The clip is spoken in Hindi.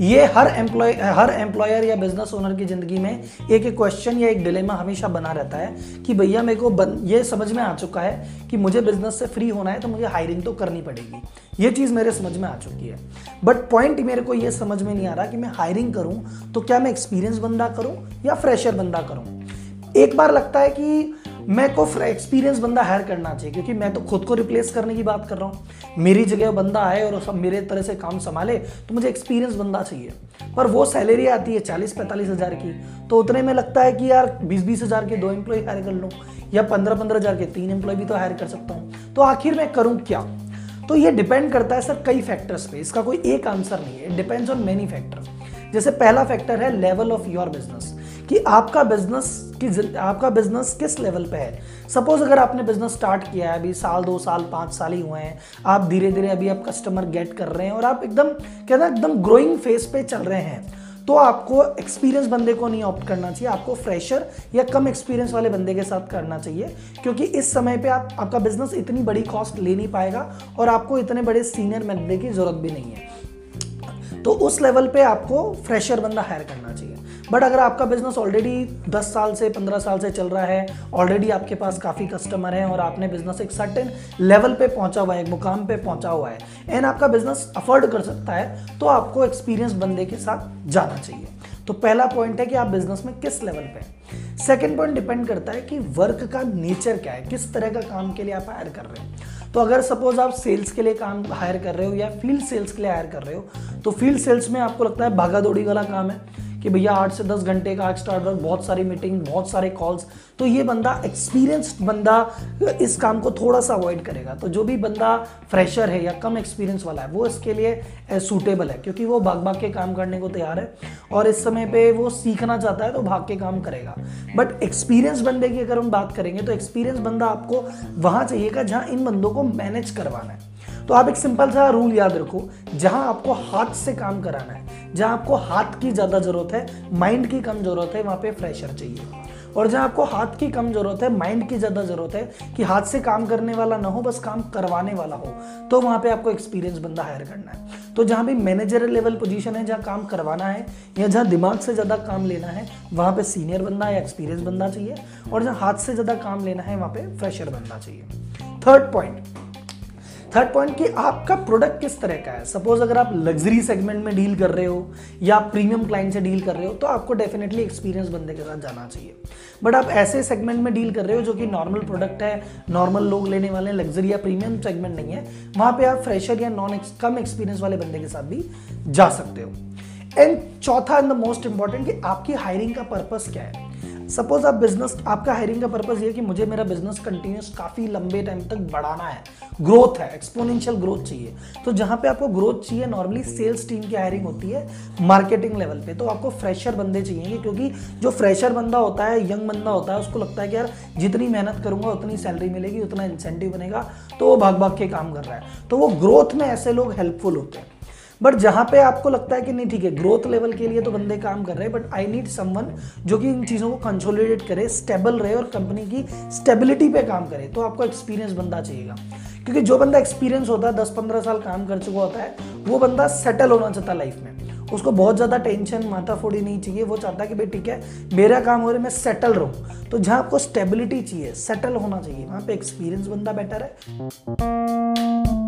ये हर एम्प्लॉय हर एम्प्लॉयर या बिज़नेस ओनर की ज़िंदगी में एक एक क्वेश्चन या एक डिलेमा हमेशा बना रहता है कि भैया मेरे को बन, ये समझ में आ चुका है कि मुझे बिज़नेस से फ्री होना है तो मुझे हायरिंग तो करनी पड़ेगी। ये चीज़ मेरे समझ में आ चुकी है। बट पॉइंट मेरे को ये समझ में नहीं आ रहा कि मैं हायरिंग करूँ तो क्या मैं एक्सपीरियंस बंदा करूँ या फ्रेशर बंदा करूँ? एक बार लगता है कि मैं को एक्सपीरियंस बंदा हायर करना चाहिए, क्योंकि मैं तो खुद को रिप्लेस करने की बात कर रहा हूँ। मेरी जगह बंदा आए और सब मेरे तरह से काम संभाले तो मुझे एक्सपीरियंस बंदा चाहिए। पर वो सैलरी आती है चालीस पैंतालीस हज़ार की तो उतने में लगता है कि यार बीस बीस हज़ार के दो एम्प्लॉय हायर कर लूँ, या पंद्रह पंद्रह हज़ार के तीन एम्प्लॉय भी तो हायर कर सकता हूँ। तो आखिर मैं करूँ क्या? तो ये डिपेंड करता है सर कई फैक्टर्स पे, इसका कोई एक आंसर नहीं है डिपेंड्स ऑन मेनी फैक्टर जैसे पहला फैक्टर है लेवल ऑफ़ योर बिज़नेस कि आपका बिज़नेस की आपका बिज़नेस किस लेवल पे है? सपोज़ अगर आपने बिज़नेस स्टार्ट किया है, अभी साल, दो साल, पाँच साल ही हुए हैं, आप धीरे धीरे अभी आप कस्टमर गेट कर रहे हैं और आप एकदम कहना एकदम ग्रोइंग फ़ेज़ पे चल रहे हैं तो आपको एक्सपीरियंस बंदे को नहीं ऑप्ट करना चाहिए, आपको फ्रेशर या कम एक्सपीरियंस वाले बंदे के साथ करना चाहिए, क्योंकि इस समय पे आप, आपका बिज़नेस इतनी बड़ी कॉस्ट ले नहीं पाएगा और आपको इतने बड़े सीनियर बंदे की ज़रूरत भी नहीं है। तो उस लेवल पे आपको फ्रेशर बंदा हायर करना चाहिए। बट अगर आपका बिज़नेस ऑलरेडी 10 साल से 15 साल से चल रहा है ऑलरेडी आपके पास काफ़ी कस्टमर हैं और आपने बिज़नेस एक सर्टेन लेवल पे पहुँचा हुआ है, एक मुकाम पे पहुँचा हुआ है एंड आपका बिज़नेस अफोर्ड कर सकता है तो आपको एक्सपीरियंस बंदे के साथ जाना चाहिए। तो पहला पॉइंट है कि आप बिज़नेस में किस लेवल पे सेकेंड पॉइंट डिपेंड करता है कि वर्क का नेचर क्या है, किस तरह का काम के लिए आप हायर कर रहे हैं। तो अगर सपोज़ आप सेल्स के लिए काम हायर कर रहे हो या फ़ील्ड सेल्स के लिए हायर कर रहे हो तो फ़ील्ड सेल्स में आपको लगता है भागा दौड़ी वाला काम है कि भैया आठ से दस घंटे का स्टार्ट वर्क बहुत सारी मीटिंग बहुत सारे कॉल्स तो ये बंदा एक्सपीरियंस्ड बंदा इस काम को थोड़ा सा अवॉइड करेगा। तो जो भी बंदा फ्रेशर है या कम एक्सपीरियंस वाला है, वो इसके लिए सूटेबल है, क्योंकि वो भाग भाग के काम करने को तैयार है और इस समय पे वो सीखना चाहता है तो भाग के काम करेगा। बट एक्सपीरियंस बंदे की अगर हम बात करेंगे तो एक्सपीरियंस बंदा आपको वहाँ चाहिएगा जहाँ इन बंदों को मैनेज करवाना है। तो आप एक सिंपल सा रूल याद रखो, जहाँ आपको हाथ से काम कराना है, जहाँ आपको हाथ की ज़्यादा ज़रूरत है, माइंड की कम ज़रूरत है, वहाँ पे फ्रेशर चाहिए। और जहाँ आपको हाथ की कम ज़रूरत है, माइंड की ज़्यादा ज़रूरत है, कि हाथ से काम करने वाला ना हो, बस काम करवाने वाला हो तो वहाँ पे आपको एक्सपीरियंस बंदा हायर करना है। तो जहाँ भी मैनेजर लेवल पोजीशन है, जहाँ काम करवाना है, या जहाँ दिमाग से ज़्यादा काम लेना है, वहाँ पे सीनियर बंदा या एक्सपीरियंस बंदा चाहिए, और जहाँ हाथ से ज़्यादा काम लेना है, वहाँ पे फ्रेशर बनना चाहिए। थर्ड पॉइंट थर्ड पॉइंट कि आपका प्रोडक्ट किस तरह का है? सपोज़ अगर आप लग्जरी सेगमेंट में डील कर रहे हो या प्रीमियम क्लाइंट से डील कर रहे हो तो आपको डेफिनेटली एक्सपीरियंस बंदे के साथ जाना चाहिए। बट आप ऐसे सेगमेंट में डील कर रहे हो जो कि नॉर्मल प्रोडक्ट है नॉर्मल लोग लेने वाले लग्जरी या प्रीमियम सेगमेंट नहीं है, वहाँ पर आप फ्रेशर या नॉन कम एक्सपीरियंस वाले बंदे के साथ भी जा सकते हो। एंड चौथा एंड द मोस्ट इंपॉर्टेंट कि आपकी हायरिंग का पर्पस क्या है? सपोज़ आप बिज़नेस आपका हायरिंग का पर्पज ये कि मुझे मेरा बिज़नेस कंटिन्यूस काफ़ी लंबे टाइम तक बढ़ाना है। ग्रोथ है एक्सपोनेंशियल ग्रोथ चाहिए। तो जहाँ पे आपको ग्रोथ चाहिए नॉर्मली सेल्स टीम की हायरिंग होती है मार्केटिंग लेवल पे। तो आपको फ्रेशर बंदे चाहिए क्योंकि जो फ्रेशर बंदा होता है यंग बंदा होता है, उसको लगता है कि यार जितनी मेहनत करूँगा, उतनी सैलरी मिलेगी, उतना इंसेंटिव बनेगा तो वो भाग भाग के काम कर रहा है। तो वो ग्रोथ में ऐसे लोग हेल्पफुल होते हैं। बट जहाँ पे आपको लगता है कि नहीं, ठीक है ग्रोथ लेवल के लिए तो बंदे काम कर रहे हैं बट आई नीड समवन जो कि इन चीज़ों को कंसोलिडेट करे स्टेबल रहे और कंपनी की स्टेबिलिटी पे काम करे तो आपको एक्सपीरियंस बंदा चाहिएगा। क्योंकि जो बंदा एक्सपीरियंस होता है दस पंद्रह साल काम कर चुका होता है, वो बंदा सेटल होना चाहता है लाइफ में। उसको बहुत ज़्यादा टेंशन माथा फोड़ी नहीं चाहिए, वो चाहता है कि भाई, ठीक है, मेरा काम हो रहा है, मैं सेटल रहूँ। तो जहाँ आपको स्टेबिलिटी चाहिए सेटल होना चाहिए, वहाँ पे एक्सपीरियंस बंदा बेटर है।